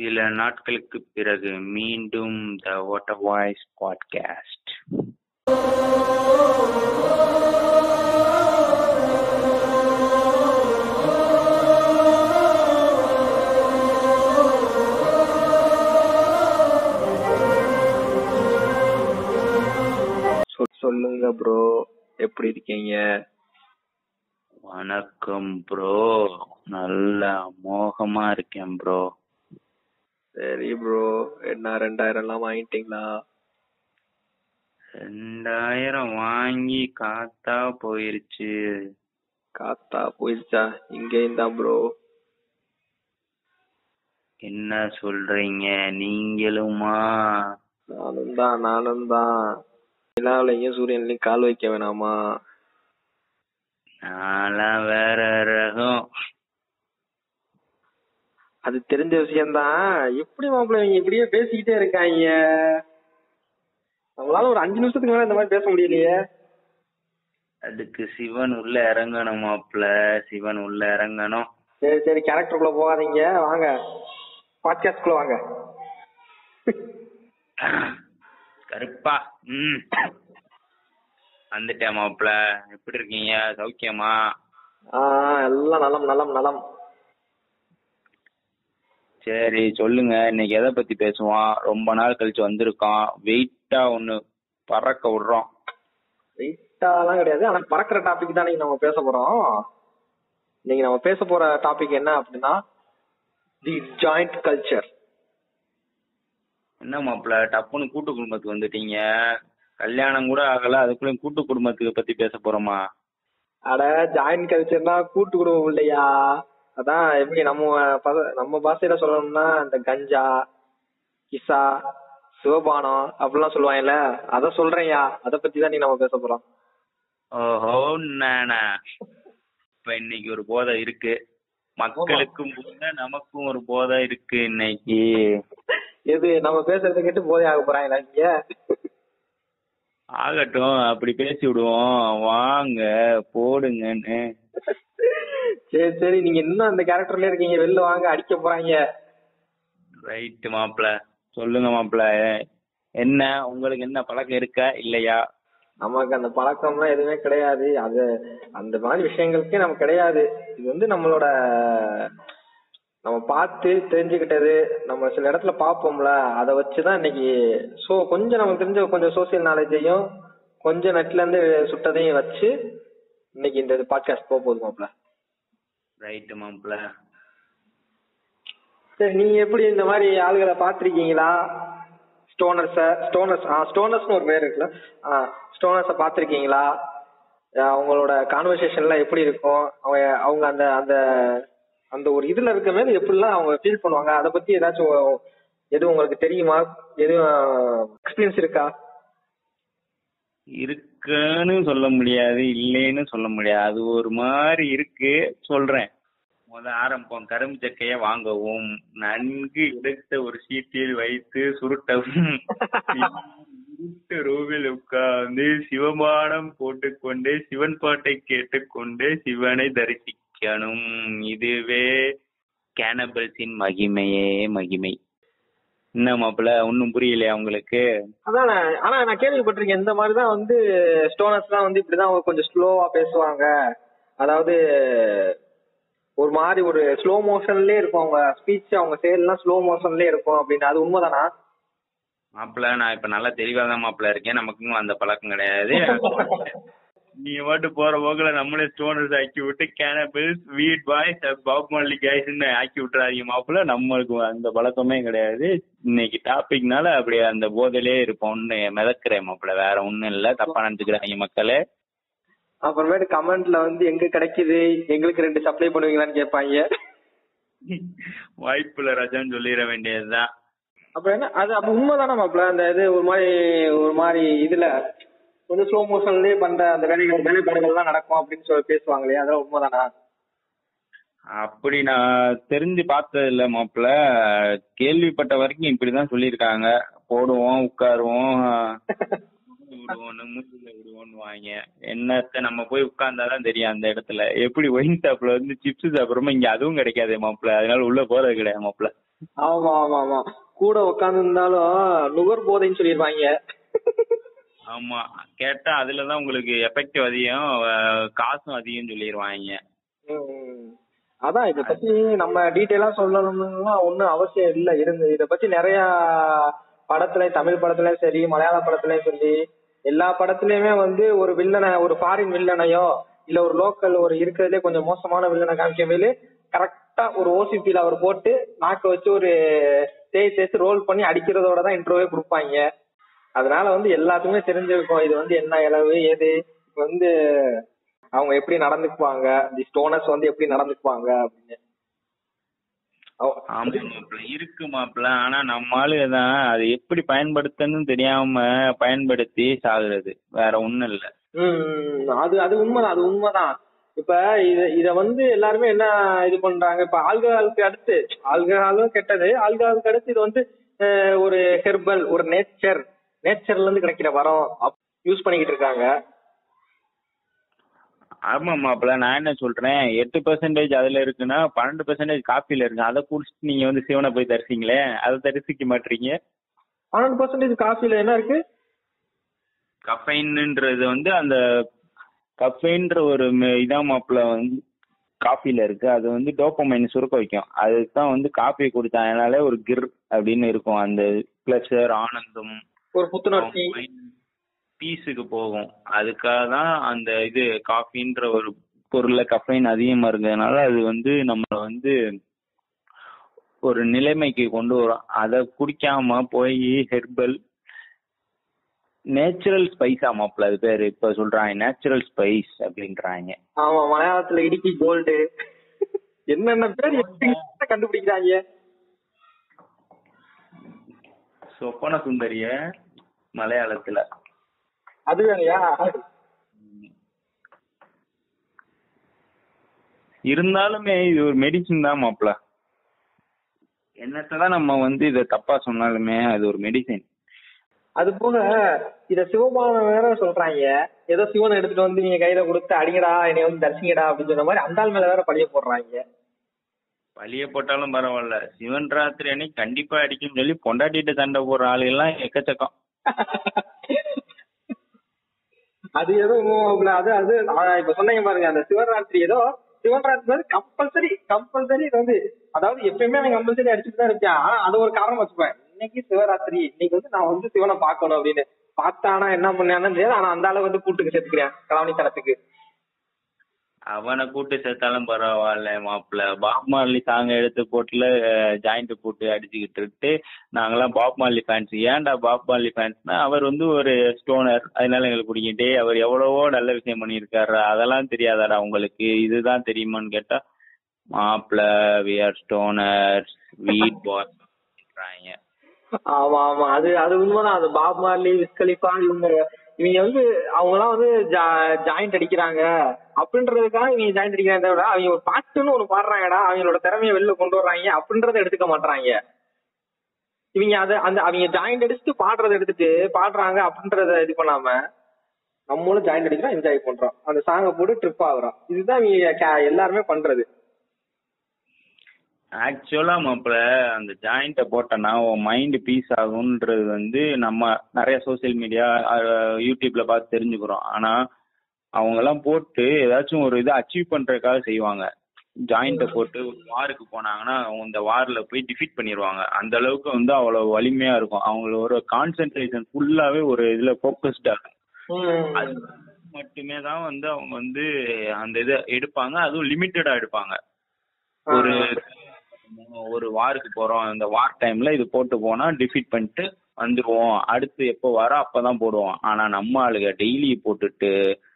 சில நாட்களுக்கு பிறகு மீண்டும் த வாட்டர் வாய்ஸ் பாட்காஸ்ட் சொல் சொல்லுங்க ப்ரோ எப்படி இருக்கீங்க? வணக்கம் ப்ரோ நல்ல மோகமா இருக்கேன் ப்ரோ சரி ப்ரோ என்ன ரெண்டாயிரம் எல்லாம் வாங்கிட்டீங்களா? ரெண்டாயிரம் வாங்கி காத்தா போயிருச்சு. காத்தா போயிடுச்சா இங்கேயும் தான் ப்ரோ என்ன சொல்றீங்க? நீங்களுமா? நானும் தான் நானும் தான். நிலாவிலையும் சூரியன்லையும் கால் வைக்க வேணாமா? நான்லாம் வேற அது தெரிஞ்ச விஷயம்தான். எப்படி மாப்பிள்ள இவங்க இப்படியே பேசிக்கிட்டே இருக்காங்க? நம்மளால ஒரு அஞ்சு நிமிஷத்துக்கு மேல இந்த மாதிரி பேச முடியலையே. அதுக்கு சிவன் உள்ள இறங்கணும் மாப்ள சிவன் உள்ள இறங்கணும். சரி சரி கேரக்டருக்குள்ள போகாதீங்க. வாங்க. பாட்காஸ்ட்குள்ள வாங்க. கருப்பா ம். வந்துட்டேன் மாப்ள எப்படி இருக்கீங்க? சௌக்கியமா? ஆ எல்லாம் நலம் நலம் நலம். சரி சொல்லுங்க. இன்னைக்கு எதை பத்தி பேசுவோம் ரொம்ப நாள் கழிச்சு வந்திருக்கோம் வெயிட்டா ஒண்ணு பறக்க விடுறோம் வெயிட்டாலாம் கிடையாது. ஆனா பறக்கிற டாபிக் தான் நம்ம பேச போறோம். இன்னைக்கு நம்ம பேச போற டாபிக் என்ன அப்படின்னா தி ஜாயிண்ட் கல்ச்சர் என்ன மாப்ள டப்புன்னு கூட்டு குடும்பத்துக்கு வந்துட்டீங்க. கல்யாணம் கூட ஆகல. அதுக்குள்ளயும் கூட்டு குடும்பத்துக்கு பத்தி பேச போறோமா? அட ஜாயிண்ட் கல்ச்சர்னா கூட்டு குடும்பம் இல்லையா? அதான் எப்படி நம்ம நம்ம பாஷையில சொல்லணும்னா இந்த கஞ்சா கிசா சிவபானம் அப்படிலாம் சொல்லுவாங்கல்ல அத சொல்றேன்யா. அத பத்தி தான் நீ நம்ம பேச போறோம். ஓஹோ இப்ப இன்னைக்கு ஒரு போதை இருக்கு. மக்களுக்கும் போதை நமக்கும் ஒரு போதை இருக்கு இன்னைக்கு. எது நம்ம பேசுறத கேட்டு போதை ஆக போறாங்களா இங்க? ஆகட்டும் அப்படி பேசி விடுவோம் வாங்க போடுங்கன்னு. சரி சரி. நீங்க இன்னும் அந்த கேரக்டர்ல இருக்கீங்க. வெளில வாங்க அடிக்க போறாங்க. ரைட் மாப்ள சொல்லுங்க மாப்ள என்ன உங்களுக்கு என்ன பழக்கம் இருக்கா இல்லையா? நமக்கு அந்த பழக்கம்லாம் எதுவுமே கிடையாது. அது அந்த மாதிரி விஷயங்களுக்கே நமக்கு கிடையாது. இது வந்து நம்மளோட நம்ம பார்த்து தெரிஞ்சுக்கிட்டது நம்ம சில இடத்துல பார்ப்போம்ல. அதை வச்சுதான் இன்னைக்கு சோ கொஞ்சம் நமக்கு தெரிஞ்ச கொஞ்சம் சோசியல் நாலேஜையும் கொஞ்சம் நெட்ல இருந்து சுட்டதையும் வச்சு இன்னைக்கு இந்த பாட்காஸ்ட் போக போகுது ரைட்டு மாம்பிள சரி நீங்க எப்படி இந்த மாதிரி ஆளுகளை பாத்திருக்கீங்களா ஸ்டோனர்ஸ ஸ்டோனர்ஸ் ஆ ஸ்டோனர்ஸ்னு ஒரு பேர் இருக்குல்ல? ஆ ஸ்டோனர்ஸ பாத்திருக்கீங்களா அவங்களோட கான்வர்சேஷன்ல எப்படி இருக்கும்? அவங்க அவங்க அந்த அந்த அந்த ஒரு இதுல இருக்க மேல எப்படிலாம் அவங்க ஃபீல் பண்ணுவாங்க? அதை பத்தி ஏதாச்சும் எதுவும் உங்களுக்கு தெரியுமா? எதுவும் எக்ஸ்பீரியன்ஸ் இருக்கா? இருக்குன்னு சொல்ல முடியாது இல்லைன்னு சொல்ல முடியாது. அது ஒரு மாதிரி இருக்கு. சொல்றேன். முத ஆரம்பம் கரும்பு சக்கைய வாங்கவும் நன்கு எடுத்த ஒரு சீட்டில் வைத்து சுருட்டவும் இருட்டு ரூவில் உட்கார்ந்து சிவபாடம் போட்டுக்கொண்டு சிவன் பாட்டை கேட்டுக்கொண்டு சிவனை தரிசிக்கணும். இதுவே கேனபல்ஸின் மகிமையே மகிமை. என்ன மாப்பிள்ள ஒன்னும் புரியலையா உங்களுக்கு? அதான் ஆனா நான் கேள்விப்பட்டிருக்கேன் இந்த மாதிரி தான் வந்து ஸ்டோனர்ஸ் தான் வந்து இப்படிதான் கொஞ்சம் ஸ்லோவா பேசுவாங்க. அதாவது ஒரு மாதிரி ஒரு ஸ்லோ மோஷன்லயே இருக்கும் அவங்க ஸ்பீச் அவங்க செயல்லாம் ஸ்லோ மோஷன்லயே இருக்கும் அப்படின்னு. அது உண்மைதானா? மாப்பிள்ள நான் இப்ப நல்லா தெளிவா தான் மாப்பிள்ள இருக்கேன். நமக்கும் அந்த பழக்கம் கிடையாது. நீ பாட்டு போற போக்குல நம்மளே ஸ்டோனர்ஸ் ஆக்கி விட்டு கேனபிள்ஸ் வீட் பாய்ஸ் பாப் மாலி கைஸ்ன்னு ஆக்கி விட்டுறாதீங்க மாப்பிள்ள. நம்மளுக்கு அந்த பழக்கமே கிடையாது. இன்னைக்கு டாபிக்னால அப்படியே அந்த போதையிலே இருப்போம்னு மிதக்கிறேன் மாப்பிள்ள. வேற ஒண்ணும் இல்ல. தப்பா நினைச்சுக்கிறாங்க மக்களே. அப்புறமேட்டு கமெண்ட்ல வந்து எங்க கிடைக்குது? எங்களுக்கு ரெண்டு சப்ளை பண்ணுவீங்களான்னு கேட்பாங்க. வாய்ப்புல ரஜான்னு சொல்லிட வேண்டியதுதான். அப்புறம் என்ன? அது அப்ப உண்மைதானா மாப்பிள்ள? அந்த இது ஒரு மாதிரி ஒரு மாதிரி இதுல. கொஞ்சம் ஸ்லோ மோஷன்லயே பண்ற அந்த வேலைகள் வேலைப்பாடுகள் எல்லாம் நடக்கும் அப்படின்னு சொல்லி பேசுவாங்களே அதெல்லாம் உண்மைதானா? அப்படி நான் தெரிஞ்சு பார்த்தது இல்ல மாப்பிள்ள. கேள்விப்பட்ட வரைக்கும் இப்படிதான் சொல்லியிருக்காங்க. போடுவோம் உட்காருவோம். விடுவோம்னு விடுவோம்னு வாங்க. என்னத்த நம்ம போய் உட்கார்ந்தாதான் தெரியும் அந்த இடத்துல. எப்படி ஒயின் ஷாப்ல வந்து சிப்ஸ் சாப்பிடுறோமோ இங்க அதுவும் கிடைக்காதே மாப்பிள்ள. அதனால உள்ள போறது கிடையாது மாப்பிள்ள. ஆமா ஆமா ஆமா. கூட உட்கார்ந்து இருந்தாலும் நுகர் போதைன்னு சொல்லிடுவாங்க ஆமா. கேட்டா அதுலதான் உங்களுக்கு எஃபெக்டிவ் அதிகம் காசும் அதிகம் சொல்லிடுவாங்க அதான் இத பத்தி நம்ம டீட்டெயிலா சொல்லணும்னா ஒண்ணும் அவசியம் இல்ல. இருந்து இத பத்தி நிறைய படத்துல தமிழ் படத்துலயும் சரி மலையாள படத்துலயும் சரி எல்லா படத்துலயுமே வந்து ஒரு வில்லனை ஒரு ஃபாரின் வில்லனையோ இல்ல ஒரு லோக்கல் ஒரு இருக்கிறதுலே கொஞ்சம் மோசமான வில்லனை காமிக்கும் போது கரெக்டா ஒரு ஓசிபி அவர் போட்டு நாக்க வச்சு ஒரு தேய் தேய்ச்சி ரோல் பண்ணி அடிக்கிறதோட தான் இன்டர்வியூ கொடுப்பாங்க. அதனால வந்து எல்லாத்துக்குமே தெரிஞ்சிருக்கும் இது வந்து என்ன இளவு ஏது? இப்ப வந்து அவங்க எப்படி நடந்துக்குவாங்க? தி ஸ்டோனர்ஸ் வந்து எப்படி நடந்துக்குவாங்க அப்படின்னு. ஆமா மாப்பிள்ள இருக்கு மாப்பிள்ள ஆனா நம்ம ஆளுங்க தான் அது எப்படி பயன்படுத்தணும்னு தெரியாம பயன்படுத்தி சாகுறது. வேற ஒண்ணும் இல்ல. அது அது உண்மைதான் அது உண்மைதான் இப்ப இத இத வந்து எல்லாருமே என்ன இது பண்றாங்க? இப்ப ஆல்கஹாலுக்கு அடுத்து ஆல்கஹாலும் கெட்டது. ஆல்கஹாலுக்கு அடுத்து இது வந்து ஒரு ஹெர்பல் ஒரு நேச்சர் நேச்சர்ல இருந்து கிடைக்கிற வரம் யூஸ் பண்ணிக்கிட்டு இருக்காங்க. ஆமா மாப்பிள்ள நான் என்ன சொல்றேன் எட்டு பெர்சன்டேஜ் அதுல இருக்குன்னா பன்னெண்டு பெர்சன்டேஜ் காஃபில இருக்கு அதை குடிச்சிட்டு நீங்க வந்து சிவனை போய் தரிசிங்களே அதை தரிசிக்க மாட்டீங்க. பன்னெண்டு பர்சன்டேஜ் காஃபில என்ன இருக்கு? கஃபைன்ன்றது வந்து அந்த கஃபைன்ற ஒரு இதான் மாப்பிள்ள வந்து காஃபில இருக்கு. அது வந்து டோப்பமைன் சுருக்க வைக்கும். அதுதான் வந்து காஃபி குடிச்சாங்கனாலே ஒரு கிர் அப்படின்னு இருக்கும். அந்த பிளஷர் ஆனந்தம் ஒரு புத்துணர்ச்சி. பீஸுக்கு போகும். அதுக்காக தான் அந்த இது காஃபின்ற ஒரு பொருள்ல கஃபைன் அதிகமா இருக்கிறதுனால அது வந்து நம்மள வந்து ஒரு நிலைமைக்கு கொண்டு வரும். அதை குடிக்காம போய் ஹெர்பல் நேச்சுரல் ஸ்பைஸ் மாப்பிள்ள அது பேரு. இப்ப சொல்றாங்க நேச்சுரல் ஸ்பைஸ் அப்படின்றாங்க. ஆமா மலையாளத்துல இடுக்கி கோல்டு என்னென்ன பேர் எப்படி கண்டுபிடிக்கிறாங்க. சொப்பன சுந்தரிய மலையாளத்துல. அது வேறையா இருந்தாலுமே இது ஒரு மெடிசின் தான் மாப்பிள்ள என்னத்தான் நம்ம வந்து இத தப்பா சொன்னாலுமே அது ஒரு மெடிசின் அது போக இத சிவபானம் வேற சொல்றாங்க. ஏதோ சிவனை எடுத்துட்டு வந்து நீங்க கையில கொடுத்து அடிங்கடா என்னை வந்து தரிசிங்கடா அப்படின்னு சொன்ன மாதிரி அந்த ஆள் மேல வேற பழிய போடுறாங்க. பழிய போட்டாலும் பரவாயில்ல. சிவன் ராத்திரி அன்னைக்கு கண்டிப்பா அடிக்கும் சொல்லி பொண்டாட்டிட்டு சண்டை போடுற ஆளுகள்லாம் எக்கச்சக்கம். அது ஏதோ அது அது நான் இப்ப சொன்னீங்க பாருங்க அந்த சிவராத்திரி ஏதோ சிவராத்திரி வந்து கம்பல்சரி கம்பல்சரி வந்து அதாவது எப்பயுமே நான் கம்பல்சரி அடிச்சுட்டு தான் இருப்பான் ஆனா அது ஒரு காரணம் வச்சுப்பேன். இன்னைக்கு சிவராத்திரி இன்னைக்கு வந்து நான் வந்து சிவனை பார்க்கணும் அப்படின்னு. பார்த்தானா என்ன பண்ணான்னு தெரியாது. ஆனா அந்த அளவு வந்து கூட்டுக்கு சேர்த்துக்கிறேன். கலாவணித்தனத்துக்கு அவனை கூட்டு சேர்த்தாலும் பரவாயில்ல மாப்பிள்ள. பாப் மார்லி சாங் எடுத்து போட்டுல ஜாயிண்ட் போட்டு அடிச்சுக்கிட்டு இருக்கு நாங்கெல்லாம் பாப் மார்லி ஃபேன்ஸ் ஏன்டா பாப் மார்லி ஃபேன்ஸ்னா அவர் வந்து ஒரு ஸ்டோனர் அதனால எங்களுக்கு பிடிக்கும் அவர் எவ்வளவோ நல்ல விஷயம் பண்ணியிருக்காரு. அதெல்லாம் தெரியாதாடா உங்களுக்கு? இதுதான் தெரியுமான்னு கேட்டா மாப்பிள்ள வி ஆர் ஸ்டோனர்ஸ் வீட் பாஸ் ஆமா ஆமா. அது அது உண்மைதான். அது பாப் மார்லி விஸ்கலிஃபா இவங்க இவங்க வந்து அவங்க எல்லாம் வந்து ஜாயிண்ட் அடிக்கிறாங்க. அப்படின்றதுக்காக இவங்க ஜாயின் அடிக்கிறாங்க தவிர அவங்க ஒரு பாட்டுன்னு ஒண்ணு பாடுறாங்கடா அவங்களோட திறமையை வெளில கொண்டு வர்றாங்க அப்படின்றத எடுத்துக்க மாட்டாங்க இவங்க அத அந்த அவங்க ஜாயிண்ட் அடிச்சுட்டு பாடுறத எடுத்துட்டு பாடுறாங்க அப்படின்றத இது பண்ணாம நம்மளும் ஜாயிண்ட் அடிக்கிறோம் என்ஜாய் பண்றோம். அந்த சாங்கை போட்டு ட்ரிப் ஆகுறோம். இதுதான் இவங்க கே- எல்லாருமே பண்றது. ஆக்சுவலா மாப்பிள அந்த ஜாயிண்ட்டை போட்டோன்னா உன் மைண்ட் பீஸ் ஆகுன்றது வந்து நம்ம நிறைய சோஷியல் மீடியா யூடியூப்ல பார்த்து தெரிஞ்சுக்கிறோம். ஆனா அவங்க எல்லாம் போட்டு ஏதாச்சும் ஒரு இதை அச்சீவ் பண்றதுக்காக செய்வாங்க. ஜாயிண்ட்டை போட்டு ஒரு வாருக்கு போனாங்கன்னா அவங்க இந்த வார்ல போய் டிஃபீட் பண்ணிடுவாங்க அந்த அளவுக்கு வந்து அவ்வளவு வலிமையா இருக்கும். அவங்களோட கான்சென்ட்ரேஷன் ஃபுல்லாவே ஒரு இதுல ஃபோக்கஸ்டா இருக்கும். அது மட்டுமே தான் வந்து அவங்க வந்து அந்த இதை எடுப்பாங்க. அதுவும் லிமிட்டடா எடுப்பாங்க. ஒரு ஒரு வாருக்கு போறோம். இந்த வார் டைம்ல இது போட்டு போனா டிஃபீட் பண்ணிட்டு வந்துருவோம். அடுத்து எப்போ வர அப்பதான் போடுவோம். ஆனா நம்ம ஆளுங்க டெய்லி போட்டுட்டு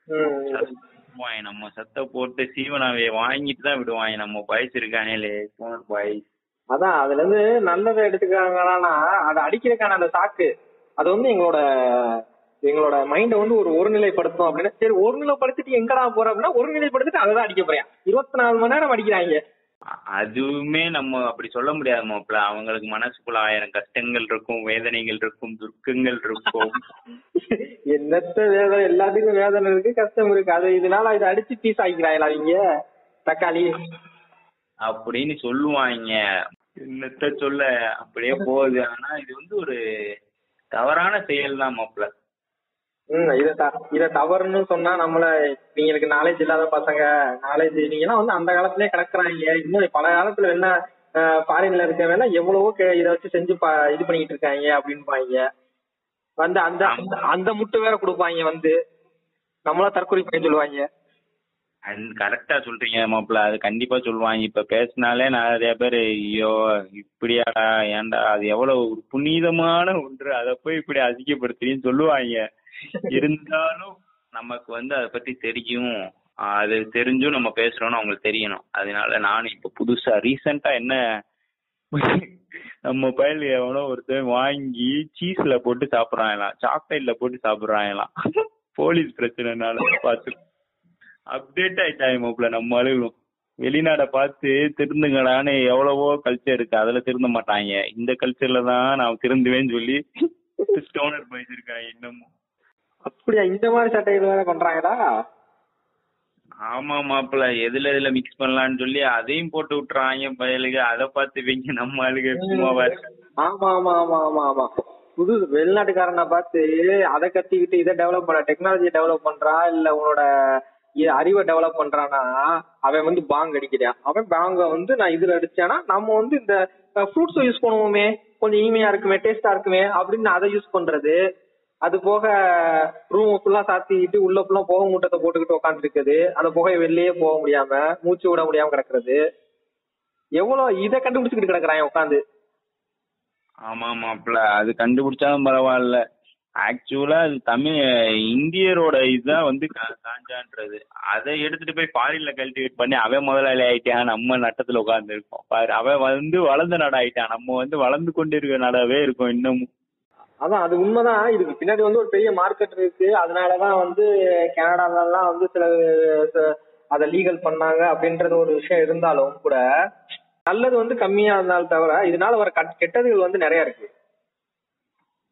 விடுவாங்க நம்ம சத்த போட்டு சீவனாவே வாங்கிட்டு தான் விடுவாங்க. நம்ம பாய்ஸ் இருக்கானே போனர் பாய்ஸ். அதான் அதுல இருந்து நல்லதை எடுத்துக்கிறாங்கன்னா அதை அடிக்கிறதுக்கான அந்த சாக்கு அது வந்து எங்களோட எங்களோட மைண்ட வந்து ஒரு ஒருநிலைப்படுத்தும் அப்படின்னா சரி ஒருநிலைப்படுத்திட்டு எங்கடா போற அப்படின்னா ஒருநிலைப்படுத்திட்டு அதை தான் அடிக்க போறேன். இருபத்தி நாலு மணி நேரம் அடிக்கிறாங்க. அதுவுமே நம்ம அப்படி சொல்ல முடியாது மாப்பிள்ள அவங்களுக்கு மனசுக்குள்ள ஆயிரம் கஷ்டங்கள் இருக்கும் வேதனைகள் இருக்கும் துர்க்கங்கள் இருக்கும். என்னத்த வேதனை? எல்லாத்துக்கும் வேதனை இருக்கு கஷ்டம் இருக்கு. அது இதனால இதை அடிச்சு பீஸ் ஆகிக்கிறாங்களா அவங்க தக்காளி. அப்படின்னு சொல்லுவாங்க. என்னத்த சொல்ல? அப்படியே போகுது. ஆனா இது வந்து ஒரு தவறான செயல் தான் மாப்பிள்ள ம் இத த- இத தவறுன்னு சொன்னா நம்மள நீங்களுக்கு நாலேஜ் இல்லாத பசங்க நாலேஜ் நீங்கலாம் வந்து அந்த காலத்திலே கிடக்குறாங்க. இன்னும் பல காலத்துல என்ன ஃபாரின்ல இருக்கவங்க எவ்வளவோ இத வச்சு செஞ்சு பா- இது பண்ணிட்டு இருக்காங்க அப்படின்பாங்க. வந்து அந்த அந்த- அந்த முட்டு வேற கொடுப்பாங்க வந்து. நம்மள தற்கொலை பண்ணி சொல்லுவாங்க. கரெக்டா சொல்றீங்க மாப்பிள்ள. அது கண்டிப்பா சொல்லுவாங்க. இப்ப பேசினாலே நிறைய பேர் ஐயோ இப்படியாடா ஏன்டா அது எவ்வளவு ஒரு புனிதமான ஒன்று. அதை போய் இப்படி அதிகப்படுத்தின்னு சொல்லுவாங்க. இருந்தாலும் நமக்கு வந்து அதை பத்தி தெரியும். அது தெரிஞ்சும் நம்ம பேசுறோம்னு அவங்களுக்கு தெரியணும். அதனால நானும் இப்ப புதுசா ரீசெண்டா என்ன நம்ம பையல் எவனோ ஒருத்தன் வாங்கி சீஸ்ல போட்டு சாப்பிடறாங்களாம் சாக்லேட்ல போட்டு சாப்பிடறாங்களாம் போலீஸ் பிரச்சனைனால பார்த்து அப்டேட் ஆயிட்டாங்க மாப்பிள்ள நம்ம அழுகும் வெளிநாட பார்த்து திருந்துங்கடான்னு எவ்வளவோ கல்ச்சர் இருக்கு. அதுல திருந்த மாட்டாங்க. இந்த கல்ச்சர்ல தான் நான் திருந்துவேன்னு சொல்லி ஸ்டோனர் பாய்ஸ் இன்னமும். அப்படியா? இந்த மாதிரி சட்டைகள் வேற பண்றாங்களா? ஆமா மாப்பிள்ள எதுல எதுல மிக்ஸ் பண்ணலாம்னு சொல்லி அதையும் போட்டு விட்டுறாங்க பயலுக்கு அதை பார்த்து இவங்க நம்ம சும்மாவா இருக்காங்க ஆமா ஆமா ஆமா ஆமா ஆமா. புது வெளிநாட்டுக்காரனை பார்த்து அதை கத்திக்கிட்டு இதை டெவலப் பண்ண டெக்னாலஜி டெவலப் பண்றா? இல்ல உன்னோட அறிவை டெவலப் பண்றானா? அவன் வந்து பாங் அடிக்கிறான் அவன் பாங்க வந்து நான் இதுல அடிச்சானா நம்ம வந்து இந்த ஃப்ரூட்ஸ் யூஸ் பண்ணுவோமே. கொஞ்சம் இனிமையா இருக்குமே டேஸ்டா இருக்குமே அப்படின்னு அதை யூஸ் பண்றது. அது போக ரூம் ஃபுல்லா சாத்திக்கிட்டு உள்ள ஃபுல்லா புகை மூட்டத்தை போட்டுக்கிட்டு உட்காந்துருக்குது அந்த புகையை வெளியே போக முடியாம மூச்சு விட முடியாம கிடக்குறது. எவ்வளவு இதை கண்டுபிடிச்சுக்கிட்டு கிடக்குறான் உட்காந்து ஆமா மாப்பிள்ள அது கண்டுபிடிச்சாலும் பரவாயில்ல. ஆக்சுவலா அது தமிழ் இந்தியரோட இதுதான் வந்து கா- காஞ்சான்றது. அதை எடுத்துட்டு போய் ஃபாரின்ல கல்டிவேட் பண்ணி அவன் முதலாளி ஆயிட்டான் நம்ம நட்டத்துல உட்கார்ந்து இருக்கோம் பாரு அவன் வந்து வளர்ந்த நாடு ஆயிட்டான் நம்ம வந்து வளர்ந்து கொண்டிருக்க நாடாவே இருக்கும் இன்னமும். அதான் அது உண்மைதான். இதுக்கு பின்னாடி வந்து ஒரு பெரிய மார்க்கெட் இருக்கு. அதனாலதான் வந்து கனடால எல்லாம் வந்து சில அதை லீகல் பண்ணாங்க அப்படின்றது ஒரு விஷயம் இருந்தாலும் கூட நல்லது வந்து கம்மியா இருந்தாலும் தவிர இதனால வர கட்- கெட்டதுகள் வந்து நிறைய இருக்கு.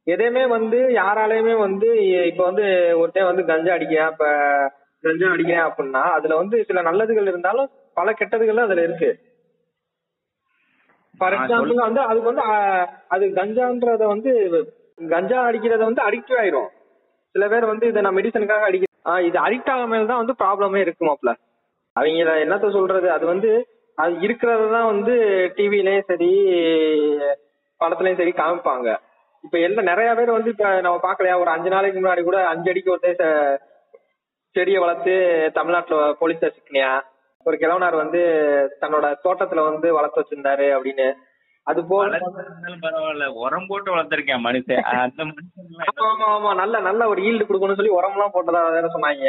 எதையுமே வந்து யாராலையுமே வந்து இப்ப வந்து ஒருத்தன் வந்து கஞ்சா அடிக்கிறான் இப்ப கஞ்சா அடிக்கிறேன் அப்படின்னா அதுல வந்து சில நல்லதுகள் இருந்தாலும் பல கெட்டதுகள் அதுல இருக்கு. ஃபார் எக்ஸாம்பிள் வந்து அதுக்கு வந்து அது கஞ்சான்றத வந்து கஞ்சா அடிக்கிறத வந்து அடிக்ட் ஆயிரும். சில பேர் வந்து இதை நான் மெடிசனுக்காக அடிக்க இது அடிக்ட் ஆகாமல் தான் வந்து ப்ராப்ளமே இருக்குமாப்ல அவங்க என்னத்த சொல்றது? அது வந்து அது இருக்கிறத தான் வந்து டிவிலயும் சரி படத்துலயும் சரி காமிப்பாங்க. இப்ப எல்லாம் நிறைய பேர் வந்து இப்ப நம்ம பாக்கலையா ஒரு அஞ்சு நாளைக்கு முன்னாடி கூட அஞ்சு அடிக்கு ஒருத்தர் செடியை வளர்த்து தமிழ்நாட்டுல போலீஸ் சிக்கனியா ஒரு கிழவனார் வந்து தன்னோட தோட்டத்துல வந்து வளர்த்து வச்சிருந்தாரு அப்படின்னு அது போல பரவாயில்ல. உரம் போட்டு வளர்த்திருக்கேன் மனுஷன். அந்த மனுஷன் ஆமா ஆமா நல்ல நல்ல ஒரு ஈல்டு கொடுக்கணும்னு சொல்லி உரம் எல்லாம் போட்டதா வேற சொன்னாங்க.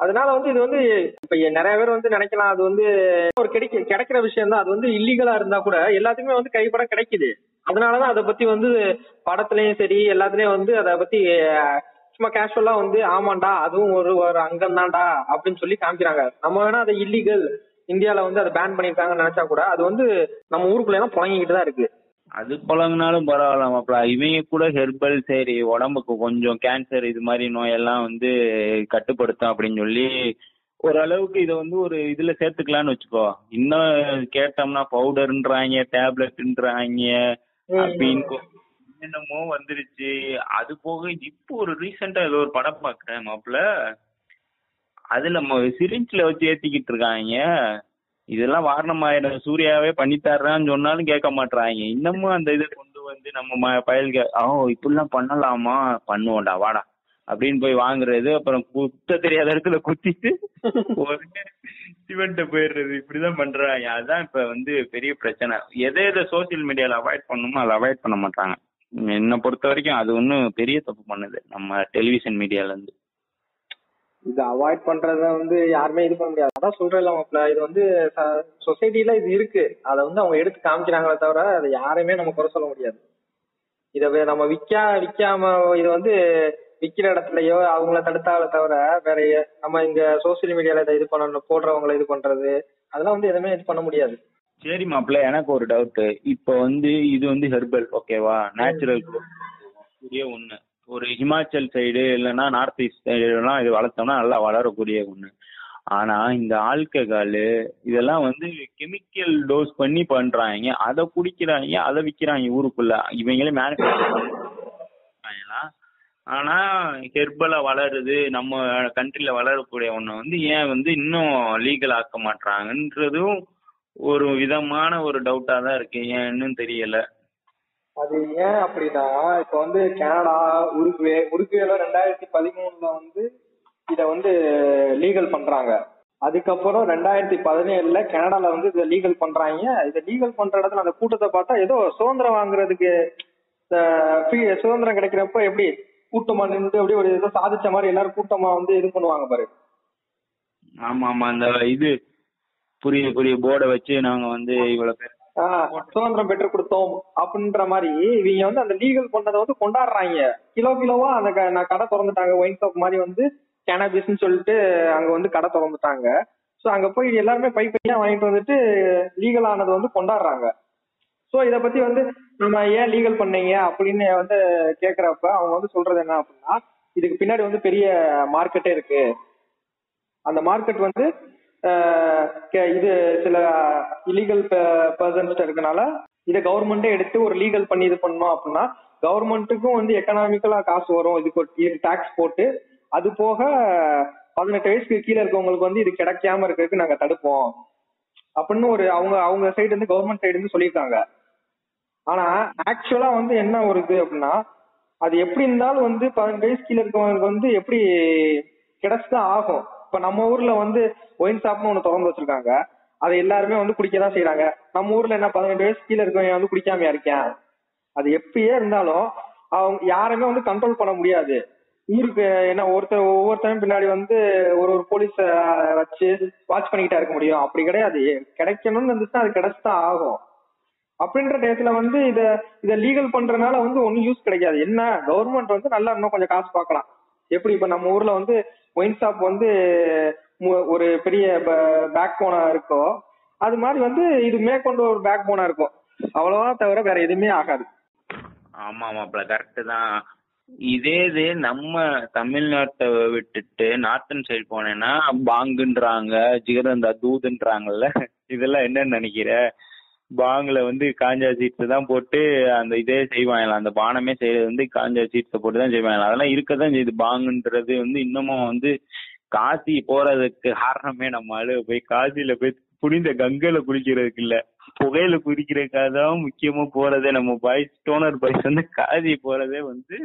அதனால வந்து இது வந்து இப்ப நிறைய பேர் வந்து நினைக்கலாம். அது வந்து ஒரு கிடைக்க கிடைக்கிற விஷயம் தான். அது வந்து இல்லீகலா இருந்தா கூட எல்லாத்துக்குமே வந்து கைப்பட கிடைக்குது. அதனாலதான் அதை பத்தி வந்து படத்துலயும் சரி எல்லாத்துலயும் வந்து அதை பத்தி சும்மா கேஷுவலா வந்து ஆமாண்டா அதுவும் ஒரு ஒரு அங்கம் தான்டா அப்படின்னு சொல்லி காமிக்கிறாங்க. நம்ம வேணா அதை இல்லீகல் இந்தியால வந்து அதை பேன் பண்ணிருக்காங்கன்னு நினைச்சா கூட அது வந்து நம்ம ஊருக்குள்ள எல்லாம் புழங்கிட்டு தான் இருக்கு. அது புழங்கினாலும் பரவாயில்ல மாப்பிள. இவங்க கூட ஹெர்பல் சரி உடம்புக்கு கொஞ்சம் கேன்சர் இது மாதிரி நோயெல்லாம் வந்து கட்டுப்படுத்தும் அப்படின்னு சொல்லி ஓரளவுக்கு இதை வந்து ஒரு இதுல சேர்த்துக்கலாம்னு வச்சுக்கோ. இன்னும் கேட்டோம்னா பவுடர்ன்றாங்க டேப்லெட்ன்றாங்க அப்படின்னு என்னமோ வந்துருச்சு. அது போக இப்போ ஒரு ரீசெண்டா ஏதோ ஒரு படம் பாக்குறேன் மாப்பிள. அதுல சிரிஞ்சில வச்சு ஏத்திக்கிட்டு இருக்காங்க. இதெல்லாம் வாரணமாயிரம். சூர்யாவே பண்ணி தர்றான்னு சொன்னாலும் கேட்க மாட்றாங்க. இன்னமும் அந்த இதை கொண்டு வந்து நம்ம பயல்க ஓ இப்படிலாம் பண்ணலாமா? பண்ணுவோம்டா வாடா. அப்படின்னு போய் வாங்குறது அப்புறம் குத்த தெரியாத இடத்துல குத்திட்டு சிவன்ட்ட போயிடுறது. இப்படிதான் பண்றாங்க. அதான் இப்ப வந்து பெரிய பிரச்சனை. எதை எதை சோசியல் மீடியால அவாய்ட் பண்ணணுமோ அதை அவாய்ட் பண்ண மாட்டாங்க. என்னை பொறுத்த வரைக்கும் அது ஒன்றும் பெரிய தப்பு பண்ணுது. நம்ம டெலிவிஷன் மீடியால இருந்து. இது அவாய்ட் பண்றத வந்து யாருமே இது பண்ண முடியாது. அதான் சொல்றேன் மாப்பிள்ள இது வந்து சொசைட்டில இது இருக்கு. அதை வந்து அவங்க எடுத்து காமிக்கிறாங்களே தவிர அதை யாரையுமே நம்ம குறை சொல்ல முடியாது. இத வே- நம்ம விக்கா விக்காம இது வந்து விக்கிற இடத்துலயோ அவங்கள தடுத்தாலே தவிர வேற நம்ம இங்க சோசியல் மீடியால இதை இது பண்ணணும் போடுறவங்கள இது பண்றது அதெல்லாம் வந்து எதுவுமே இது பண்ண முடியாது. சரி மாப்பிள்ள எனக்கு ஒரு டவுட் இப்போ வந்து இது வந்து ஹெர்பல் ஓகேவா நேச்சுரல் ஒண்ணு. ஒரு ஹிமாச்சல் சைடு இல்லைன்னா நார்த் ஈஸ்ட் சைடுலாம் இது வளர்த்தோம்னா நல்லா வளரக்கூடிய ஒன்று ஆனா இந்த ஆல்கஹால் இதெல்லாம் வந்து கெமிக்கல் டோஸ் பண்ணி பண்றாங்க. அதை குடிக்கிறாங்க அதை விற்கிறாங்க ஊருக்குள்ள. இவங்களே மேனுஃபேக்சர் ஆனா ஹெர்பலா வளருது. நம்ம கண்ட்ரில வளரக்கூடிய ஒண்ணு வந்து ஏன் வந்து இன்னும் லீகல் ஆக்க மாட்டாங்கன்றதும் ஒரு விதமான ஒரு டவுட்டா தான் இருக்கு. ஏன்னு தெரியல. அது ஏன் அப்படின்னா இப்ப வந்து கனடா உருகுவே உருகுவேல ரெண்டாயிரத்தி பதிமூணுல வந்து இத வந்து லீகல் பண்றாங்க. அதுக்கப்புறம் ரெண்டாயிரத்தி பதினேழுல கனடால வந்து இதை லீகல் பண்றாங்க. இதை லீகல் பண்ற இடத்துல அந்த கூட்டத்தை பார்த்தா ஏதோ சுதந்திரம் வாங்குறதுக்கு சுதந்திரம் கிடைக்கிறப்ப எப்படி கூட்டமா நின்று அப்படியே ஒரு ஏதோ சாதிச்ச மாதிரி எல்லாரும் கூட்டமா வந்து இது பண்ணுவாங்க பாரு. ஆமா ஆமா அந்த இது புரிய புரிய போர்டை வச்சு நாங்க வந்து இவ்வளவு பேர் சுதந்திரம் பெற்றுக் கொடுத்தோம் அப்படின்ற மாதிரி இவங்க வந்து அந்த லீகல் பண்ணதை வந்து கொண்டாடுறாங்க. கிலோ கிலோவா அந்த நான் கடை திறந்துட்டாங்க. ஒயின் ஷாப் மாதிரி வந்து கேனபிஸ்ன்னு சொல்லிட்டு அங்க வந்து கடை திறந்துட்டாங்க. சோ அங்க போய் எல்லாருமே பை பையா வாங்கிட்டு வந்துட்டு லீகல் ஆனது வந்து கொண்டாடுறாங்க. சோ இத பத்தி வந்து நம்ம ஏன் லீகல் பண்ணீங்க அப்படின்னு வந்து கேக்குறப்ப அவங்க வந்து சொல்றது என்ன அப்படின்னா இதுக்கு பின்னாடி வந்து பெரிய மார்க்கெட்டே இருக்கு. அந்த மார்க்கெட் வந்து இது சில இலீகல் பர்சன்ஸ் இருக்கனால இதை கவர்மெண்டே எடுத்து ஒரு லீகல் பண்ணி இது பண்ணோம் அப்படின்னா கவர்மெண்ட்டுக்கும் வந்து எக்கனாமிக்கலா காசு வரும். இதுக்கு டாக்ஸ் போட்டு அது போக பதினெட்டு வயசுக்கு கீழே இருக்கவங்களுக்கு வந்து இது கிடைக்காம இருக்கிறதுக்கு நாங்க தடுப்போம். அப்படின்னு ஒரு அவங்க அவங்க சைடு இருந்து கவர்மெண்ட் சைடு இருந்து சொல்லியிருக்காங்க. ஆனா ஆக்சுவலா வந்து என்ன ஒரு இது அப்படின்னா அது எப்படி இருந்தாலும் வந்து பதினெட்டு வயசு கீழே இருக்கவங்களுக்கு வந்து எப்படி கிடைச்சுதான் ஆகும். இப்ப நம்ம ஊர்ல வந்து ஒயின் ஷாப்னு ஒண்ணு திறந்து வச்சிருக்காங்க. அதை எல்லாருமே வந்து குடிக்கதான் செய்யறாங்க நம்ம ஊர்ல என்ன பதினெட்டு வயசு கீழே இருக்கவங்க வந்து குடிக்காம இருக்கேன் அது எப்பயே இருந்தாலும் அவங்க யாருமே வந்து கண்ட்ரோல் பண்ண முடியாது. ஊருக்கு என்ன ஒருத்தர் ஒவ்வொருத்தரும் பின்னாடி வந்து ஒரு ஒரு போலீஸ வச்சு வாட்ச் பண்ணிக்கிட்டா இருக்க முடியும். அப்படி கிடையாது. கிடைக்கணும்னு இருந்துச்சுன்னா அது கிடைச்சுதான் ஆகும். அப்படின்ற டயத்துல வந்து இத இத லீகல் பண்றதுனால வந்து ஒன்னும் யூஸ் கிடைக்காது. என்ன? கவர்மெண்ட் வந்து நல்லா இன்னும் கொஞ்சம் காசு பார்க்கலாம். எப்படி இப்ப நம்ம ஊர்ல வந்து ஒயின் ஷாப் வந்து ஒரு பெரிய பேக் போனா இருக்கோ அது மாதிரி வந்து இது மேற்கொண்டு ஒரு பேக் போனா இருக்கும். அவ்வளவா தவிர வேற எதுவுமே ஆகாது. ஆமா மாப்பிள கரெக்ட் தான். இதே இது நம்ம தமிழ்நாட்டை விட்டுட்டு நார்த்தன் சைடு போனேன்னா பாங்குன்றாங்க ஜிகரந்தா தூதுன்றாங்கல்ல இதெல்லாம் என்னன்னு நினைக்கிற? பாங்கில வந்து காஞ்சா சீட்ஸ் தான் போட்டு அந்த இதே செய்வாங்க அந்த பானமே செய்யறது வந்து காஞ்சா சீட்ஸை போட்டு தான் செய்வாங்க அதெல்லாம் இருக்கதான் செய்யுது. பாங்குன்றது வந்து இன்னமும் வந்து காசி போறதுக்கு காரணமே நம்ம ஆளு. போய் காசியில போய் புனித கங்கையில குளிக்கிறதுக்கு இல்ல. புகையில குடிக்கிறதுக்காக தான் முக்கியமா போறதே நம்ம பாய்ஸ் டோனர் பாய்ஸ் வந்து காசி போறதே வந்து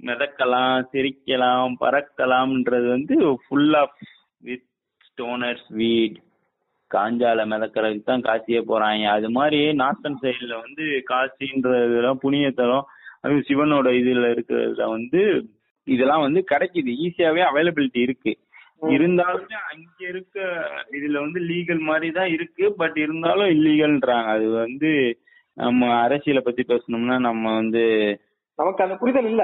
மிதக்கலாம் சிரிக்கலாம் பறக்கலாம்ன்றது வந்து ஃபுல் ஆஃப் வித் ஸ்டோனர்ஸ் வீட் காஞ்சால மிதக்கிறதுக்கு தான் காசியே போறாங்க. அது மாதிரி நார்த்தன் சைடுல வந்து காசின்றதுலாம் புண்ணியத்தலம் அது சிவனோட இதுல இருக்கிறதுல வந்து இதெல்லாம் வந்து கிடைக்குது. ஈஸியாவே அவைலபிலிட்டி இருக்கு. இருந்தாலுமே அங்க இருக்க இதுல வந்து லீகல் மாதிரி தான் இருக்கு. பட் இருந்தாலும் இல்லீகல்ன்றாங்க அது வந்து நம்ம அரசியலை பத்தி பேசணும்னா நம்ம வந்து நமக்கு அந்த புரிதல் இல்ல.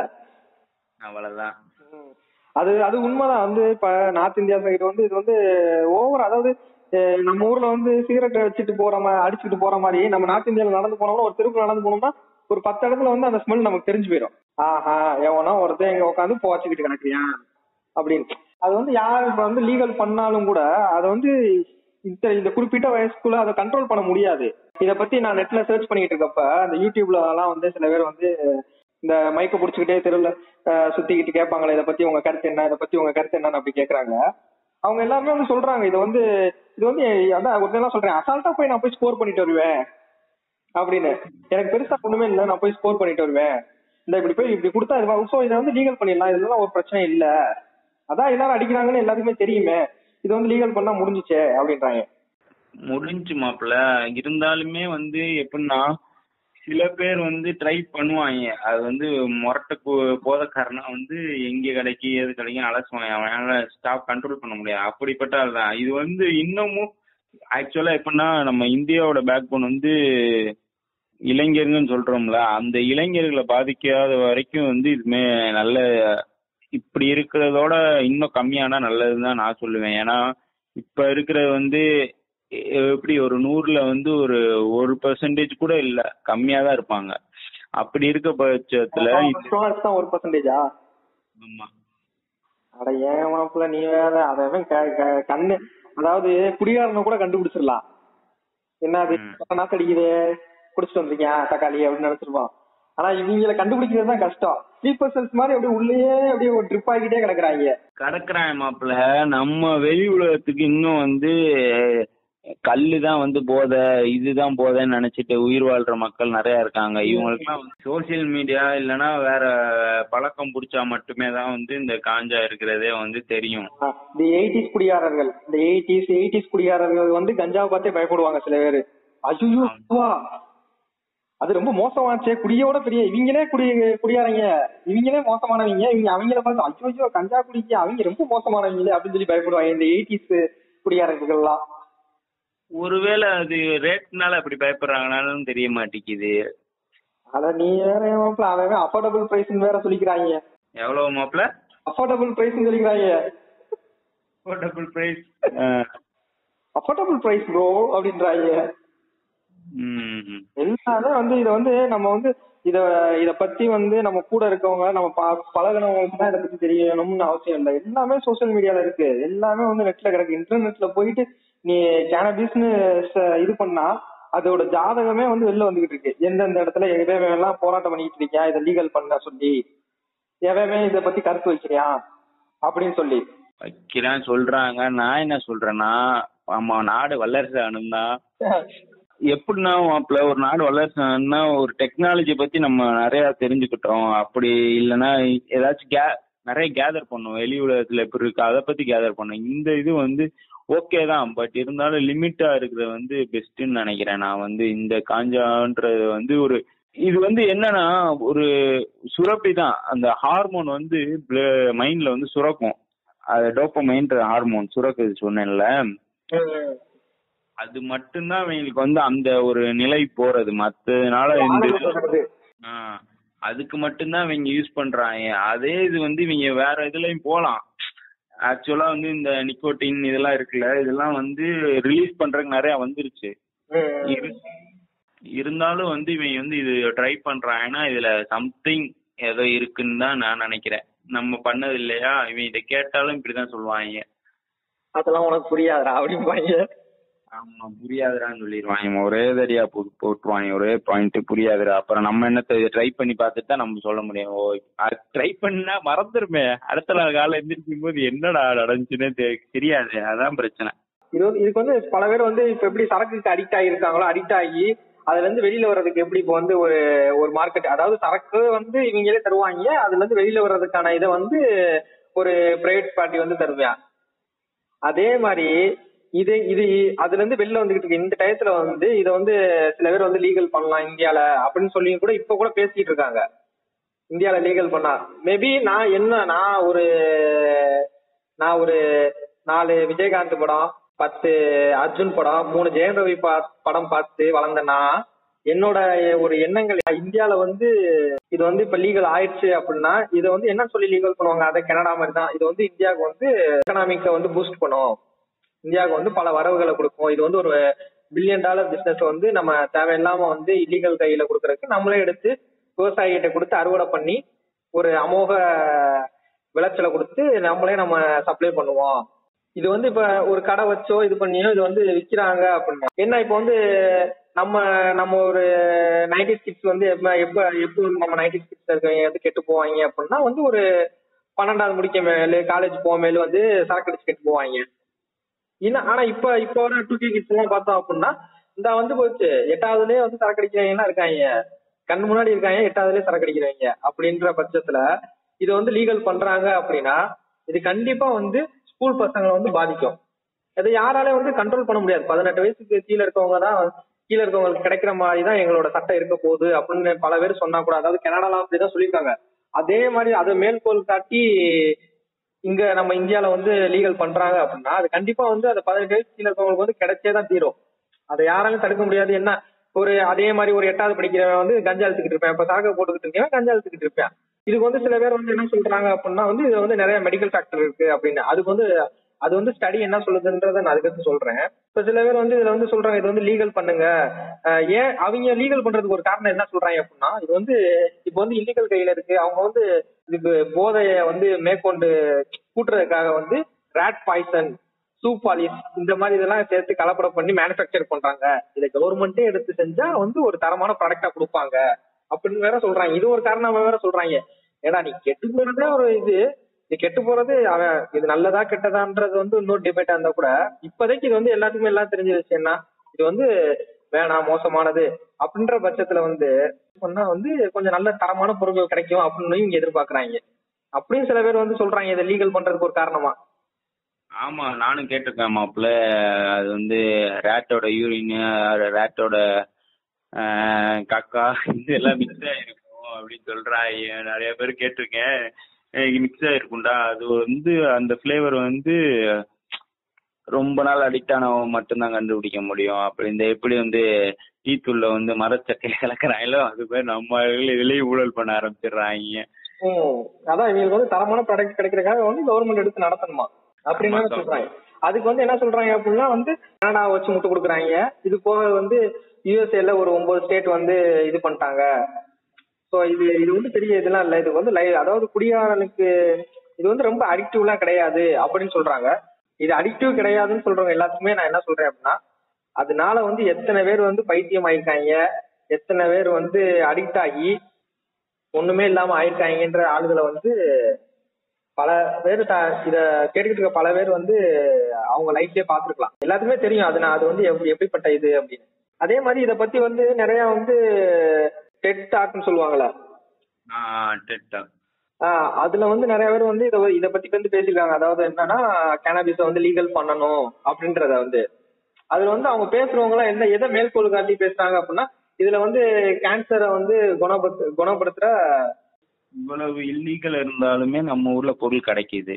அவ்வளவுதான். அது அது உண்மைதான். வந்து இப்ப நார்த் இந்தியா சைடு வந்து இது வந்து ஓவர் அதாவது நம்ம ஊர்ல வந்து சிகரெட் வச்சுட்டு போற மாதிரி அடிச்சுட்டு போற மாதிரி நம்ம நார்த் இந்தியால நடந்து போனோம்னா ஒரு தெருவுக்கு நடந்து போனோம்னா ஒரு பத்து இடத்துல வந்து அந்த ஸ்மெல் நமக்கு தெரிஞ்சு போயிடும் ஆஹா எவனோ ஒருத்தன் இங்க உட்காந்து போச்சுக்கிட்டு கிடக்குறியா? அப்படின்னு. அது வந்து யார் இப்ப வந்து லீகல் பண்ணாலும் கூட அதை வந்து இந்த இந்த குறிப்பிட்ட வயசுக்குள்ள அதை கண்ட்ரோல் பண்ண முடியாது. இத பத்தி நான் நெட்ல சர்ச் பண்ணிட்டு இருக்கப்ப அந்த யூடியூப்ல எல்லாம் வந்து சில பேர் வந்து இந்த மைக்க புடிச்சுக்கிட்டே தெருவுல சுத்திக்கிட்டு கேட்பாங்களே இத பத்தி உங்க கருத்து என்ன இத பத்தி உங்க கருத்து என்னன்னு அப்படி கேக்குறாங்க. அவங்க எல்லாருமே வந்து சொல்றாங்க இது வந்து இது வந்து அதான் ஒருத்தன் சொல்றேன் அசால்ட்டா போய் நான் போய் ஸ்கோர் பண்ணிட்டு வருவேன் அப்படின்னு. எனக்கு பெருசா ஒண்ணுமே இல்லை நான் போய் ஸ்கோர் பண்ணிட்டு வருவேன். இந்த இப்படி போய் இப்படி கொடுத்தா இது ஸோ இதை வந்து லீகல் பண்ணிடலாம் இதெல்லாம் ஒரு பிரச்சனை இல்ல. அதான் எல்லாரும் அடிக்கிறாங்கன்னு எல்லாத்துக்குமே தெரியுமே. இது வந்து லீகல் பண்ணா முடிஞ்சிச்சே அப்படின்றாங்க. முடிஞ்சு மாப்பிள்ள. இருந்தாலுமே வந்து எப்படின்னா சில பேர் வந்து ட்ரை பண்ணுவாங்க. அது வந்து முரட்ட போ- போதக்காரனா வந்து எங்க கிடைக்கு எது கிடைக்கும் அலசுவாங்க அவனால ஸ்டாப் கண்ட்ரோல் பண்ண முடியாது. அப்படிப்பட்ட ஆள் தான். இது வந்து இன்னமும் ஆக்சுவலா எப்படின்னா நம்ம இந்தியாவோட பேக் போன் வந்து இளைஞர்கள்னு சொல்றோம்ல அந்த இளைஞர்களை பாதிக்காத வரைக்கும் வந்து இதுமே நல்ல இப்படி இருக்கிறதோட இன்னும் கம்மியானா நல்லதுன்னு தான் நான் சொல்லுவேன். ஏன்னா இப்ப இருக்கிறது வந்து எப்படி ஒரு நூறுல வந்து ஒரு ஒரு பெர்சன்டேஜ் கூட இல்ல. கம்மியா தான் இருப்பாங்க. அப்படி இருக்க பட்சத்துல ஒரு பர்சன்டேஜா ஆமா. அட ஏன் மாப்பிள்ள நீ வேற அதவன் கண்ணு அதாவது குடிகாரனை கூட கண்டுபிடிச்சிடலாம். என்ன அது? ம். நாத்தடிக்குது குடிச்சிட்டு வந்திருக்கியா? தக்காளி அப்படின்னு நினைச்சிருப்பான். ஆனா இவங்கள கண்டுபிடிக்கிறது தான் கஷ்டம். ஸ்லீப்பர் செல்ஸ் மாதிரி அப்படியே உள்ளேயே அப்படியே ஒரு ட்ரிப் ஆகிட்டே கிடக்குறாங்க. கடக்குறான் மாப்பிள்ள. நம்ம வெளி உலகத்துக்கு இன்னும் வந்து கல்லு தான் வந்து போதை இதுதான் போதைன்னு நினைச்சிட்டு உயிர் வாழ்ற மக்கள் நிறைய இருக்காங்க. இவங்களுக்குலாம் சோசியல் மீடியா இல்லைன்னா வேற பழக்கம் பிடிச்சா மட்டுமே தான் வந்து இந்த காஞ்சா இருக்கிறதே வந்து தெரியும். இந்த எயிட்டிஸ் குடியாரர்கள் இந்த எயிட்டிஸ் எயிட்டிஸ் குடியாரர்கள் வந்து கஞ்சாவை பார்த்தே பயப்படுவாங்க சில பேரு. ஐயோ வா. அது ரொம்ப மோசமாச்சே குடியோட பெரிய இவங்களே குடி குடியாரங்க. இவங்களே மோசமானவங்க. இவங்க அவங்கள பார்த்து ஐயோ கஞ்சா குடிக்க அவங்க ரொம்ப மோசமானவங்களே அப்படின்னு சொல்லி பயப்படுவாங்க இந்த எயிட்டிஸ் குடியாரர்கள்லாம். ஒருவேளை அது ரேட்னால அப்படி பயப்படுறாங்கனாலும் தெரிய மாட்டேங்குது. அத நீ வேற ஏமாப்ல அவன் அஃபோர்டபுள் பிரைஸ் வேற சொல்லிக்கிறாங்க. எவ்வளவு மாப்பிள்ள அஃபோர்டபுள் பிரைஸ் சொல்லிக்கிறாங்க. Affordable price affordable price bro அப்படின்றாங்க. ம் எல்லாமே வந்து இத வந்து நம்ம வந்து இத இத பத்தி வந்து நம்ம கூட இருக்கவங்க நம்ம பா- பழகுனவங்களுக்கு தான் இத பத்தி தெரியணும்னு அவசியம் இல்லை. எல்லாமே சோஷியல் மீடியால இருக்கு. எல்லாமே வந்து நெட்ல கிடக்கு. இன்டர்நெட்ல போயிட்டு நீ கேனபிஸ்னு இது பண்ணா அதோட ஜாதகமே வந்து வெளில வந்துகிட்டு இருக்கு. எந்தெந்த இடத்துல எவ்வளவு எல்லாம் போராட்டம் பண்ணிட்டு இருக்கியா இதை லீகல் பண்ண சொல்லி எவன் இத பத்தி கருத்து வைக்கிறியா அப்படின்னு சொல்லி. வைக்கிறான் சொல்றாங்க. நான் என்ன சொல்றேன்னா ஆமா நாடு வல்லரசு ஆனும்னா எப்படின்னா மாப்பிள்ள ஒரு நாடு வல்லரசு ஆகணும்னா ஒரு டெக்னாலஜி பத்தி நம்ம நிறைய தெரிஞ்சுக்கிட்டோம். அப்படி இல்லைன்னா ஏதாச்சும் கே நிறைய கேதர் பண்ணும் வெளி உலகத்துல எப்படி இருக்கு அதை பத்தி கேதர் பண்ணும் இந்த இது வந்து ஓகே தான் பட் இருந்தாலும் லிமிட்டா இருக்கிறது வந்து பெஸ்ட்னு நினைக்கிறேன் நான் வந்து. இந்த காஞ்சான்றது வந்து ஒரு இது வந்து என்னன்னா ஒரு சுரப்பி தான். அந்த ஹார்மோன் வந்து மைண்ட்ல வந்து சுரக்கும். அது டோப்பமைன்ற ஹார்மோன் சுரக்குது சொன்னேன்ல. அது மட்டும்தான் அவங்களுக்கு வந்து அந்த ஒரு நிலை போறது. மத்ததுனால இந்த அதுக்கு மட்டும்தான் இவங்க யூஸ் பண்றாங்க. அதே இது வந்து இவங்க வேற இதுலயும் போலாம். ஆக்சுவலா வந்து இந்த நிக்கோட்டின் இதெல்லாம் இருக்குல்ல இதெல்லாம் வந்து ரிலீஸ் பண்றதுக்கு நிறைய வந்துருச்சு. இரு- இருந்தாலும் வந்து இவங்க வந்து இது ட்ரை பண்றாங்கன்னா இதுல சம்திங் ஏதோ இருக்குன்னு தான் நான் நினைக்கிறேன். நம்ம பண்ணது இல்லையா? இவன் இதை கேட்டாலும் இப்படிதான் சொல்லுவாங்க. அதெல்லாம் உனக்கு புரியாதுடா அப்படிம்பாங்க. ஆமா புரியாதுடான்னு சொல்லிடுவாங்க ஒரே தடியா போட்டு போட்டுருவாங்க ஒரே பாயிண்ட் புரியாதுடா. அப்புறம் நம்ம என்ன ட்ரை பண்ணி பார்த்துட்டு தான் நம்ம சொல்ல முடியும். ஓ ட்ரை பண்ணா மறந்துருமே. அடுத்த நாள் காலை எந்திரிக்கும் போது என்னடா நடந்துச்சுன்னே தெரியாது. அதான் பிரச்சனை. இது வந்து- இதுக்கு வந்து பல பேர் வந்து இப்ப எப்படி சரக்குக்கு அடிக்ட் ஆகியிருக்காங்களோ அடிக்ட் ஆகி அதுல இருந்து வெளியில வர்றதுக்கு எப்படி இப்போ வந்து ஒரு ஒரு மார்க்கெட் அதாவது சரக்கு வந்து இவங்களே தருவாங்க அதுல இருந்து வெளியில வர்றதுக்கான இதை வந்து ஒரு பிரைவேட் பார்ட்டி வந்து தருவேன் அதே மாதிரி இது இது அதுல இருந்து வெளில வந்துகிட்டு இருக்கு. இந்த டயத்துல வந்து இதை வந்து சில பேர் வந்து லீகல் பண்ணலாம் இந்தியால அப்படின்னு சொல்லி கூட இப்ப கூட பேசிட்டு இருக்காங்க. இந்தியால லீகல் பண்ணா. மேபி நான் என்ன நான் ஒரு நான் ஒரு நாலு விஜயகாந்த் படம் பத்து அர்ஜுன் படம் மூணு ஜெயம் ரவி பா- படம் பார்த்து வளர்ந்தேன்னா என்னோட ஒரு எண்ணங்கள் இந்தியால வந்து இது வந்து இப்ப லீகல் ஆயிடுச்சு அப்படின்னா இதை வந்து என்ன சொல்லி லீகல் பண்ணுவாங்க? அதை கனடா மாதிரி தான். இது வந்து இந்தியாவுக்கு வந்து எக்கனாமிக்கை வந்து பூஸ்ட் பண்ணும். இந்தியாவுக்கு வந்து பல வரவுகளை கொடுக்கும். இது வந்து ஒரு பில்லியன் டாலர் பிசினஸ் வந்து நம்ம தேவையில்லாம வந்து இல்லீகல் கையில கொடுக்கறதுக்கு நம்மளே எடுத்து விவசாயிகிட்ட கொடுத்து அறுவடை பண்ணி ஒரு அமோக விளைச்சலை கொடுத்து நம்மளே நம்ம சப்ளை பண்ணுவோம். இது வந்து இப்ப ஒரு கடை வச்சோ இது பண்ணியோ இது வந்து விற்கிறாங்க அப்படின்னா என்ன இப்ப வந்து நம்ம நம்ம ஒரு நைன்டி கிட்ஸ் வந்து எப்ப எப்ப எப்போ நம்ம நைன்டி கிட்ஸ் இருக்கவங்க வந்து கெட்டு போவாங்க அப்படின்னா வந்து ஒரு பன்னெண்டாவது முடிக்க மேலே காலேஜ் போக மேலே வந்து சரக்கு அடிச்சு கெட்டு போவாங்க. இன்னும் ஆனா இப்ப இப்ப வர டூ கே கிட்ஸ் எல்லாம் பார்த்தோம் அப்படின்னா இந்த வந்து போச்சு எட்டாவதுலயே வந்து சரக்கு அடிக்கிறவங்க இருக்காங்க. கண் முன்னாடி இருக்காங்க எட்டாவதுலயே சரக்கு அடிக்கிறவங்க அப்படின்ற பட்சத்துல இது வந்து லீகல் பண்றாங்க அப்படின்னா இது கண்டிப்பா வந்து ஸ்கூல் பசங்களை வந்து பாதிக்கும். இதை யாராலையும் வந்து கண்ட்ரோல் பண்ண முடியாது. பதினெட்டு வயசுக்கு கீழே இருக்கவங்க தான் கீழே இருக்கவங்களுக்கு கிடைக்கிற மாதிரி தான் எங்களோட சட்டம் இருக்க போகுது அப்படின்னு பல பேர் சொன்னா கூட அதாவது கனடாலாம் அப்படிதான் சொல்லியிருக்காங்க. அதே மாதிரி அதை மேற்கோள் காட்டி இங்க நம்ம இந்தியால வந்து லீகல் பண்றாங்க அப்படின்னா அது கண்டிப்பா வந்து அந்த பதினெட்டு வயசு கீழே இருக்கவங்களுக்கு வந்து கிடைச்சே தான் தீரும். அதை யாராலும் தடுக்க முடியாது. என்ன? ஒரு அதே மாதிரி ஒரு எட்டாவது படிக்கிறவன் வந்து கஞ்சா எடுத்துக்கிட்டு இருப்பேன். இப்ப சாக போட்டுக்கிட்டு இருக்கேன் கஞ்சா எடுத்துக்கிட்டு இருப்பேன். இதுக்கு வந்து சில பேர் வந்து என்ன சொல்றாங்க அப்படின்னா வந்து இது வந்து நிறைய மெடிக்கல் ஃபேக்டர் இருக்கு அப்படின்னு. அதுக்கு வந்து அது வந்து ஸ்டடி என்ன சொல்லுதுன்றத நான் அதுக்கு சொல்றேன். இப்ப சில பேர் வந்து இதுல வந்து சொல்றாங்க இது வந்து லீகல் பண்ணுங்க. ஏன்? அவங்க லீகல் பண்றதுக்கு ஒரு காரணம் என்ன சொல்றாங்க அப்படின்னா இது வந்து இப்போ வந்து இல்லீகல் கையில இருக்கு. அவங்க வந்து இது போதைய வந்து மேற்கொண்டு கூட்டுறதுக்காக வந்து ரேட் பாய்சன் சூப்பாலிஸ் இந்த மாதிரி இதெல்லாம் சேர்த்து கலப்படம் பண்ணி மேனுஃபேக்சர் பண்றாங்க. இதை கவர்மெண்டே எடுத்து செஞ்சா வந்து ஒரு தரமான ப்ராடக்டா கொடுப்பாங்க. அப்படின்னு வேற சொல்றாங்க. இது ஒரு காரணமா வேற சொல்றாங்க. ஏன்னா நீ கெட்டு போறதே ஒரு இது. நீ கெட்டு போறது அவன் இது நல்லதா கெட்டதான்றது வந்து இன்னொரு டிபேட்டா இருந்தா கூட இப்போதைக்கு இது வந்து எல்லாத்துக்குமே எல்லாம் தெரிஞ்ச விஷயம் இது வந்து வேணாம் மோசமானது அப்படின்ற பட்சத்துல வந்து சொன்னா வந்து கொஞ்சம் நல்ல தரமான பொருட்கள் கிடைக்கும் அப்படின்னு இங்க எதிர்பார்க்கறாங்க. அப்படியும் சில பேர் வந்து சொல்றாங்க இதை லீகல் பண்றதுக்கு ஒரு காரணமா. ஆமா நானும் கேட்டிருக்கேன் மாப்பிள்ள. அது வந்து ரேட்டோட யூரின் ரேட்டோட கக்கா இதெல்லாம் மிக்ஸ் ஆயிருக்கும் அப்படின்னு சொல்றாங்க. நிறைய பேர் கேட்டிருக்கேன். மிக்ஸ் ஆயிருக்கும்டா. அது வந்து அந்த ஃப்ளேவர் வந்து ரொம்ப நாள் அடிக்ட் ஆனவன் மட்டும்தான் கண்டுபிடிக்க முடியும். அப்படி இந்த எப்படி வந்து டீத்தூள்ல வந்து மரச்சக்கை கலக்குறாங்களோ அது பேர் நம்ம விலை ஊழல் பண்ண ஆரம்பிச்சிடுறாங்க. அதான் இவங்களுக்கு வந்து தரமான ப்ராடக்ட் கிடைக்கிறதுக்காக வந்து கவர்மெண்ட் எடுத்து நடத்தணுமா? அப்படின்னு சொல்றாங்க. அதுக்கு வந்து என்ன சொல்றாங்க அப்படின்னா வந்து கனடா வச்சு முட்டு கொடுக்குறாங்க. இது போக வந்து யூஎஸ்ஏல ஒரு ஒன்பது ஸ்டேட் வந்து இது பண்ணிட்டாங்க. ஸோ இது இது வந்து பெரிய இதெல்லாம் இல்லை. இது வந்து லை அதாவது குடியாரனுக்கு இது வந்து ரொம்ப அடிக்டிவ்லாம் கிடையாது அப்படின்னு சொல்றாங்க. இது அடிக்டிவ் கிடையாதுன்னு சொல்றவங்க எல்லாத்துக்குமே நான் என்ன சொல்றேன் அப்படின்னா அதனால வந்து எத்தனை பேர் வந்து பைத்தியம் ஆயிருக்காங்க எத்தனை பேர் வந்து அடிக்ட் ஆகி ஒண்ணுமே இல்லாம ஆயிருக்காங்கன்ற ஆளுகளை வந்து பல பேர் த- இத கேட்டுக்கிட்டு இருக்க பல பேர் வந்து அவங்க லைஃப்லயே பாத்துருக்கலாம் எல்லாத்துக்குமே தெரியும் அது நான் அது வந்து எப்படி எப்படிப்பட்ட இது அப்படின்னு. அதே மாதிரி இத பத்தி வந்து நிறைய வந்து டெட் டாக்னு சொல்லுவாங்களா டெட் டாக் அதுல வந்து நிறைய பேர் வந்து இத இத பத்தி வந்து பேசியிருக்காங்க. அதாவது என்னன்னா கேனபிஸ வந்து லீகல் பண்ணணும் அப்படின்றத வந்து. அதுல வந்து அவங்க பேசுறவங்க எல்லாம் என்ன எதை மேற்கோள் காட்டி பேசுறாங்க அப்படின்னா இதுல வந்து கேன்சரை வந்து குணப்படுத்த குணப்படுத்துற இவ்வளவு இல்லீகல் இருந்தாலுமே நம்ம ஊர்ல பொருள் கிடைக்குது.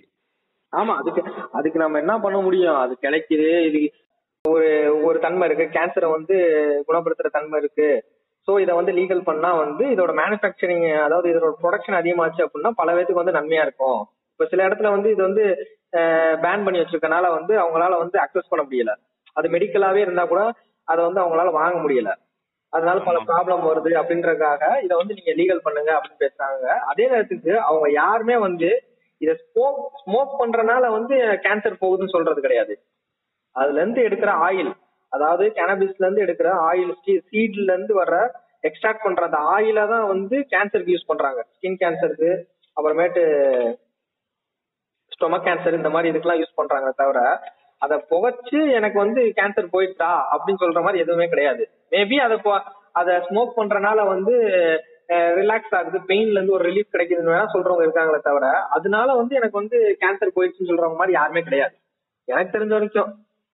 ஆமா அதுக்கு அதுக்கு நம்ம என்ன பண்ண முடியும்? அது கிடைக்குது. இது ஒரு ஒரு தன்மை இருக்கு. கேன்சரை வந்து குணப்படுத்துற தன்மை இருக்கு. ஸோ இதை வந்து லீகல் பண்ணா வந்து இதோட மேனுஃபேக்சரிங் அதாவது இதோட ப்ரொடக்ஷன் அதிகமாச்சு அப்படின்னா பல பேத்துக்கு வந்து நன்மையா இருக்கும். இப்போ சில இடத்துல வந்து இது வந்து பேன் பண்ணி வச்சிருக்கனால வந்து அவங்களால வந்து அக்சஸ் பண்ண முடியல. அது மெடிக்கலாவே இருந்தா கூட அதை வந்து அவங்களால வாங்க முடியல. அதனால பல ப்ராப்ளம் வருது அப்படின்றதுக்காக இதை வந்து நீங்க லீகல் பண்ணுங்க அப்படின்னு பேசுறாங்க. அதே நேரத்துக்கு அவங்க யாருமே வந்து இதை ஸ்மோக் ஸ்மோக் பண்றதுனால வந்து கேன்சர் போகுதுன்னு சொல்றது கிடையாது. அதுல இருந்து எடுக்கிற ஆயில் அதாவது கேனபிஸ்ல இருந்து எடுக்கிற ஆயில் சீட்ல இருந்து வர்ற எக்ஸ்ட்ராக்ட் பண்ற அந்த ஆயில தான் வந்து கேன்சருக்கு யூஸ் பண்றாங்க. ஸ்கின் கேன்சருக்கு அப்புறமேட்டு ஸ்டொமக் கேன்சர் இந்த மாதிரி இதுக்கெல்லாம் யூஸ் பண்றாங்க தவிர அதை புகைச்சு எனக்கு வந்து கேன்சர் போயிட்டா அப்படின்னு சொல்ற மாதிரி எதுவுமே கிடையாது. மேபி அதை அதை ஸ்மோக் பண்றனால வந்து ரிலாக்ஸ் ஆகுது பெயின்ல இருந்து ஒரு ரிலீஃப் கிடைக்குதுன்னு வேணா சொல்றவங்க இருக்காங்களே தவிர அதனால வந்து எனக்கு வந்து கேன்சர் போயிடுச்சுன்னு சொல்றவங்க மாதிரி யாருமே கிடையாது. எனக்கு தெரிஞ்ச வரைக்கும்.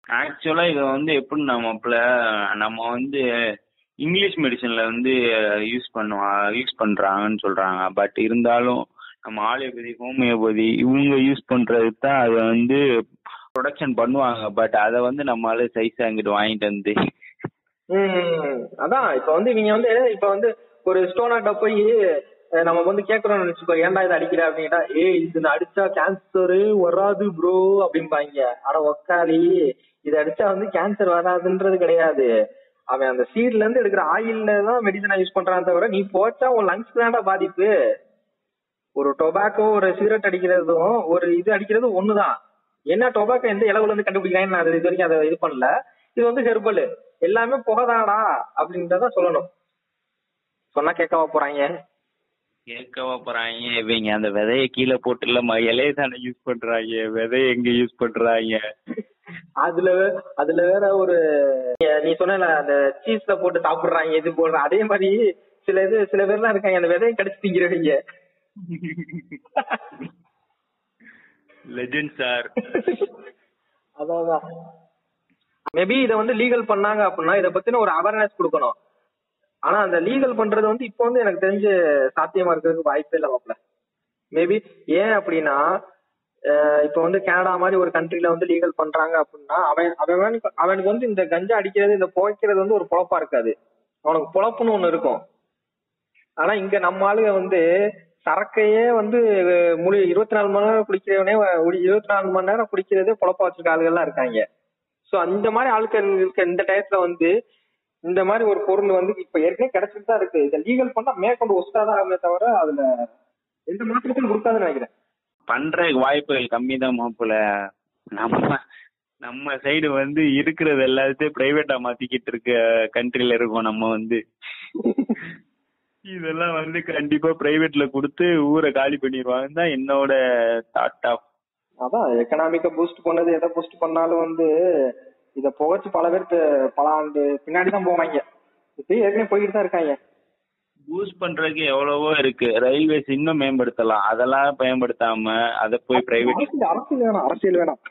ஆக்சுவலா இதை வந்து எப்படி நம்மள நம்ம வந்து இங்கிலீஷ் மெடிசன்ல வந்து யூஸ் பண்ணுவா யூஸ் பண்றாங்கன்னு சொல்றாங்க. பட் இருந்தாலும் நம்ம ஆலியோபதி ஹோமியோபதி இவங்க யூஸ் பண்றது தான் அதை வந்து ப்ரொடக்ஷன் பண்ணுவாங்க. பட் அதை வந்து நம்மளால சைஸ் அங்கிட்டு வாங்கிட்டு வந்து அதான் இப்ப வந்து இவங்க வந்து இப்ப வந்து ஒரு ஸ்டோனாட்ட போய் நம்ம வந்து கேக்குறோம்னு நினைச்சுக்கோ ஏன்டா இதை அடிக்கிற அப்படின்னா ஏய் இது அடிச்சா கேன்சரு வராது ப்ரோ அப்படிம்பாங்க. அட உக்காளி இதை அடிச்சா வந்து கேன்சர் வராதுன்றது கிடையாது. அவன் அந்த சீட்ல இருந்து எடுக்கிற ஆயில்ல தான் மெடிசனா யூஸ் பண்றான் தவிர நீ போச்சா உன் லங்ஸ் தான்டா பாதிப்பு. ஒரு டொபாக்கோ ஒரு சிகரெட் அடிக்கிறதும் ஒரு இது அடிக்கிறதும் ஒண்ணுதான். என்ன டொபாக்கோ எந்த இளவுல இருந்து கண்டுபிடிக்கிறாங்கன்னு நான் அது இது வரைக்கும் அதை இது பண்ணல. இது வந்து ஹெர்பல் எல்லாமே புகைதானா அப்படின்றத சொல்லணும். சொன்னா கேட்கவா போறாங்க? கேட்கவா போறாங்க. இவங்க அந்த விதைய கீழே போட்டு இல்ல இலைய தானே யூஸ் பண்றாங்க. விதைய எங்க யூஸ் பண்றாங்க? அதுல அதுல வேற ஒரு நீ சொன்ன அந்த சீஸ்ல போட்டு சாப்பிடுறாங்க இது போடுற அதே மாதிரி சில இது சில பேர்லாம் இருக்காங்க அந்த விதையை கடிச்சு திங்கிறவங்க. லெஜெண்ட் சார் அதான் மேபி இத வந்து லீகல் பண்ணாங்க அப்படின்னா இத பத்தின ஒரு அவேர்னஸ் கொடுக்கணும். ஆனா அந்த லீகல் பண்றது வந்து இப்போ வந்து எனக்கு தெரிஞ்சு சாத்தியமா இருக்கிறதுக்கு வாய்ப்பே இல்லை மாப்ள. மேபி ஏன் அப்படின்னா இப்போ வந்து கனடா மாதிரி ஒரு கண்ட்ரில வந்து லீகல் பண்றாங்க அப்படின்னா அவன் அவனுக்கு அவனுக்கு வந்து இந்த கஞ்சா அடிக்கிறது இந்த புகைக்கிறது வந்து ஒரு பொழப்பா இருக்காது. அவனுக்கு பொழப்புன்னு ஒண்ணு இருக்கும். ஆனா இங்க நம்ம ஆளுங்க வந்து சரக்கையே வந்து முழு இருபத்தி நாலு மணி நேரம் குடிக்கிறவனே இருபத்தி நாலு மணி நேரம் குடிக்கிறதே பொழப்பா வச்சிருக்க ஆளுகள்லாம் இருக்காங்க. சோ அந்த மாதிரி ஆட்கள் இந்த டயத்துல வந்து இந்த மாதிரி ஒரு பொருள் வந்து இப்ப ஏற்கனவே கிடைச்சிட்டு தான் இருக்கு. இதை லீகல் பண்ணா மேற்கொண்டு ஒஸ்டா தான் ஆகுமே தவிர அதுல எந்த மாற்றத்தையும் கொடுக்காதுன்னு நினைக்கிறேன். பண்ற வாய்ப்புகள் கம்மி தான் மாப்பிள்ள. நம்ம நம்ம சைடு வந்து இருக்கிறது எல்லாத்தையும் பிரைவேட்டா மாத்திக்கிட்டு இருக்க கண்ட்ரில இருக்கோம் நம்ம வந்து. இதெல்லாம் வந்து கண்டிப்பா பிரைவேட்ல கொடுத்து ஊரை காலி பண்ணிடுவாங்க. தான் என்னோட தாட் ஆஃப் அதான் எக்கனாமிக்க பூஸ்ட் பண்ணது எதை பூஸ்ட் பண்ணாலும் வந்து இத புகைச்சு பல பேர் பல ஆண்டு பின்னாடி தான் போவாங்க. இப்பயும் ஏற்கனவே போயிட்டு தான் இருக்காங்க. பூஸ்ட் பண்றதுக்கு எவ்வளவோ இருக்கு. ரயில்வேஸ் இன்னும் மேம்படுத்தலாம். அதெல்லாம் பயன்படுத்தாம அதை போய் பிரைவேட் அரசியல் வேணாம். அரசியல் வேணாம்.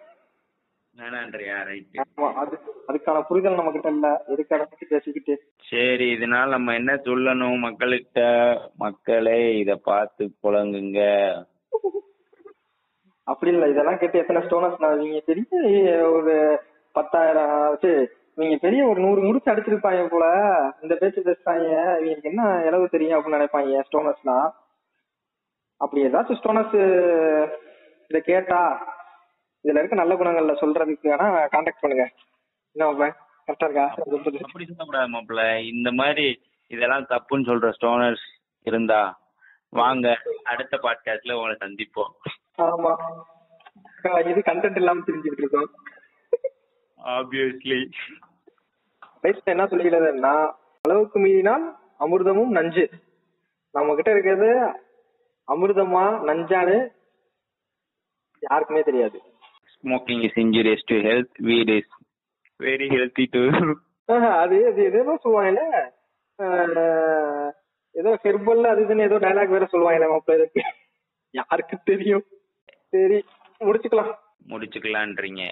அதுக்கான புரிதல் நம்ம கிட்ட இல்ல. எதுக்கு பத்தி பேசிக்கிட்டு? சரி இதனால நம்ம என்ன சொல்லணும் மக்கள்கிட்ட? மக்களே இத பார்த்து புழங்குங்க அப்படி இல்ல. இதெல்லாம் கேட்டு எத்தனை ஸ்டோனர்ஸ் நீங்க பெரிய ஒரு பத்தாயிரம் சரி நீங்க பெரிய ஒரு நூறு முடிச்சு அடிச்சிருப்பாங்க போல. இந்த பேச்சு பேசுறாங்க. இவங்களுக்கு என்ன இளவு தெரியும் அப்படின்னு நினைப்பாங்க ஸ்டோனர்ஸ்லாம் அப்படி ஏதாச்சும் ஸ்டோனர்ஸ் இத கேட்டா இதுல இருக்க நல்ல குணங்கள்ல சொல்றதுக்கு வேணா கான்டாக்ட் பண்ணுங்க. என்ன கரெக்டா இருக்கா? அப்படி சொல்லக்கூடாது மாப்பிள்ள இந்த மாதிரி இதெல்லாம் தப்புன்னு சொல்ற ஸ்டோனர்ஸ் இருந்தா வாங்க அடுத்த பாட்காஸ்ட்ல உங்களை சந்திப்போம். ஆமா. இது கண்டென்ட் இல்லாம தெரிஞ்சுக்கிட்டு இருக்கோம். ஆப்வியஸ்லி ரைட் என்ன சொல்லிக்கிறதுன்னா அளவுக்கு மீறினால் அமிர்தமும் நஞ்சு. நம்ம கிட்ட இருக்கிறது அமிர்தமா நஞ்சான்னு யாருக்குமே தெரியாது. Smoking is injurious to health weed is very healthy to அது அது ஏதோ சொல்லுவாங்கல்ல. ஆஹ், ஏதோ ஹெர்பல் அது இதுன்னு ஏதோ டயலாக் வேற சொல்லுவாங்கல்ல மாப்பிள்ள யாருக்கு தெரியும்? சரி முடிச்சுக்கலாம். முடிச்சுக்கலான்றீங்க.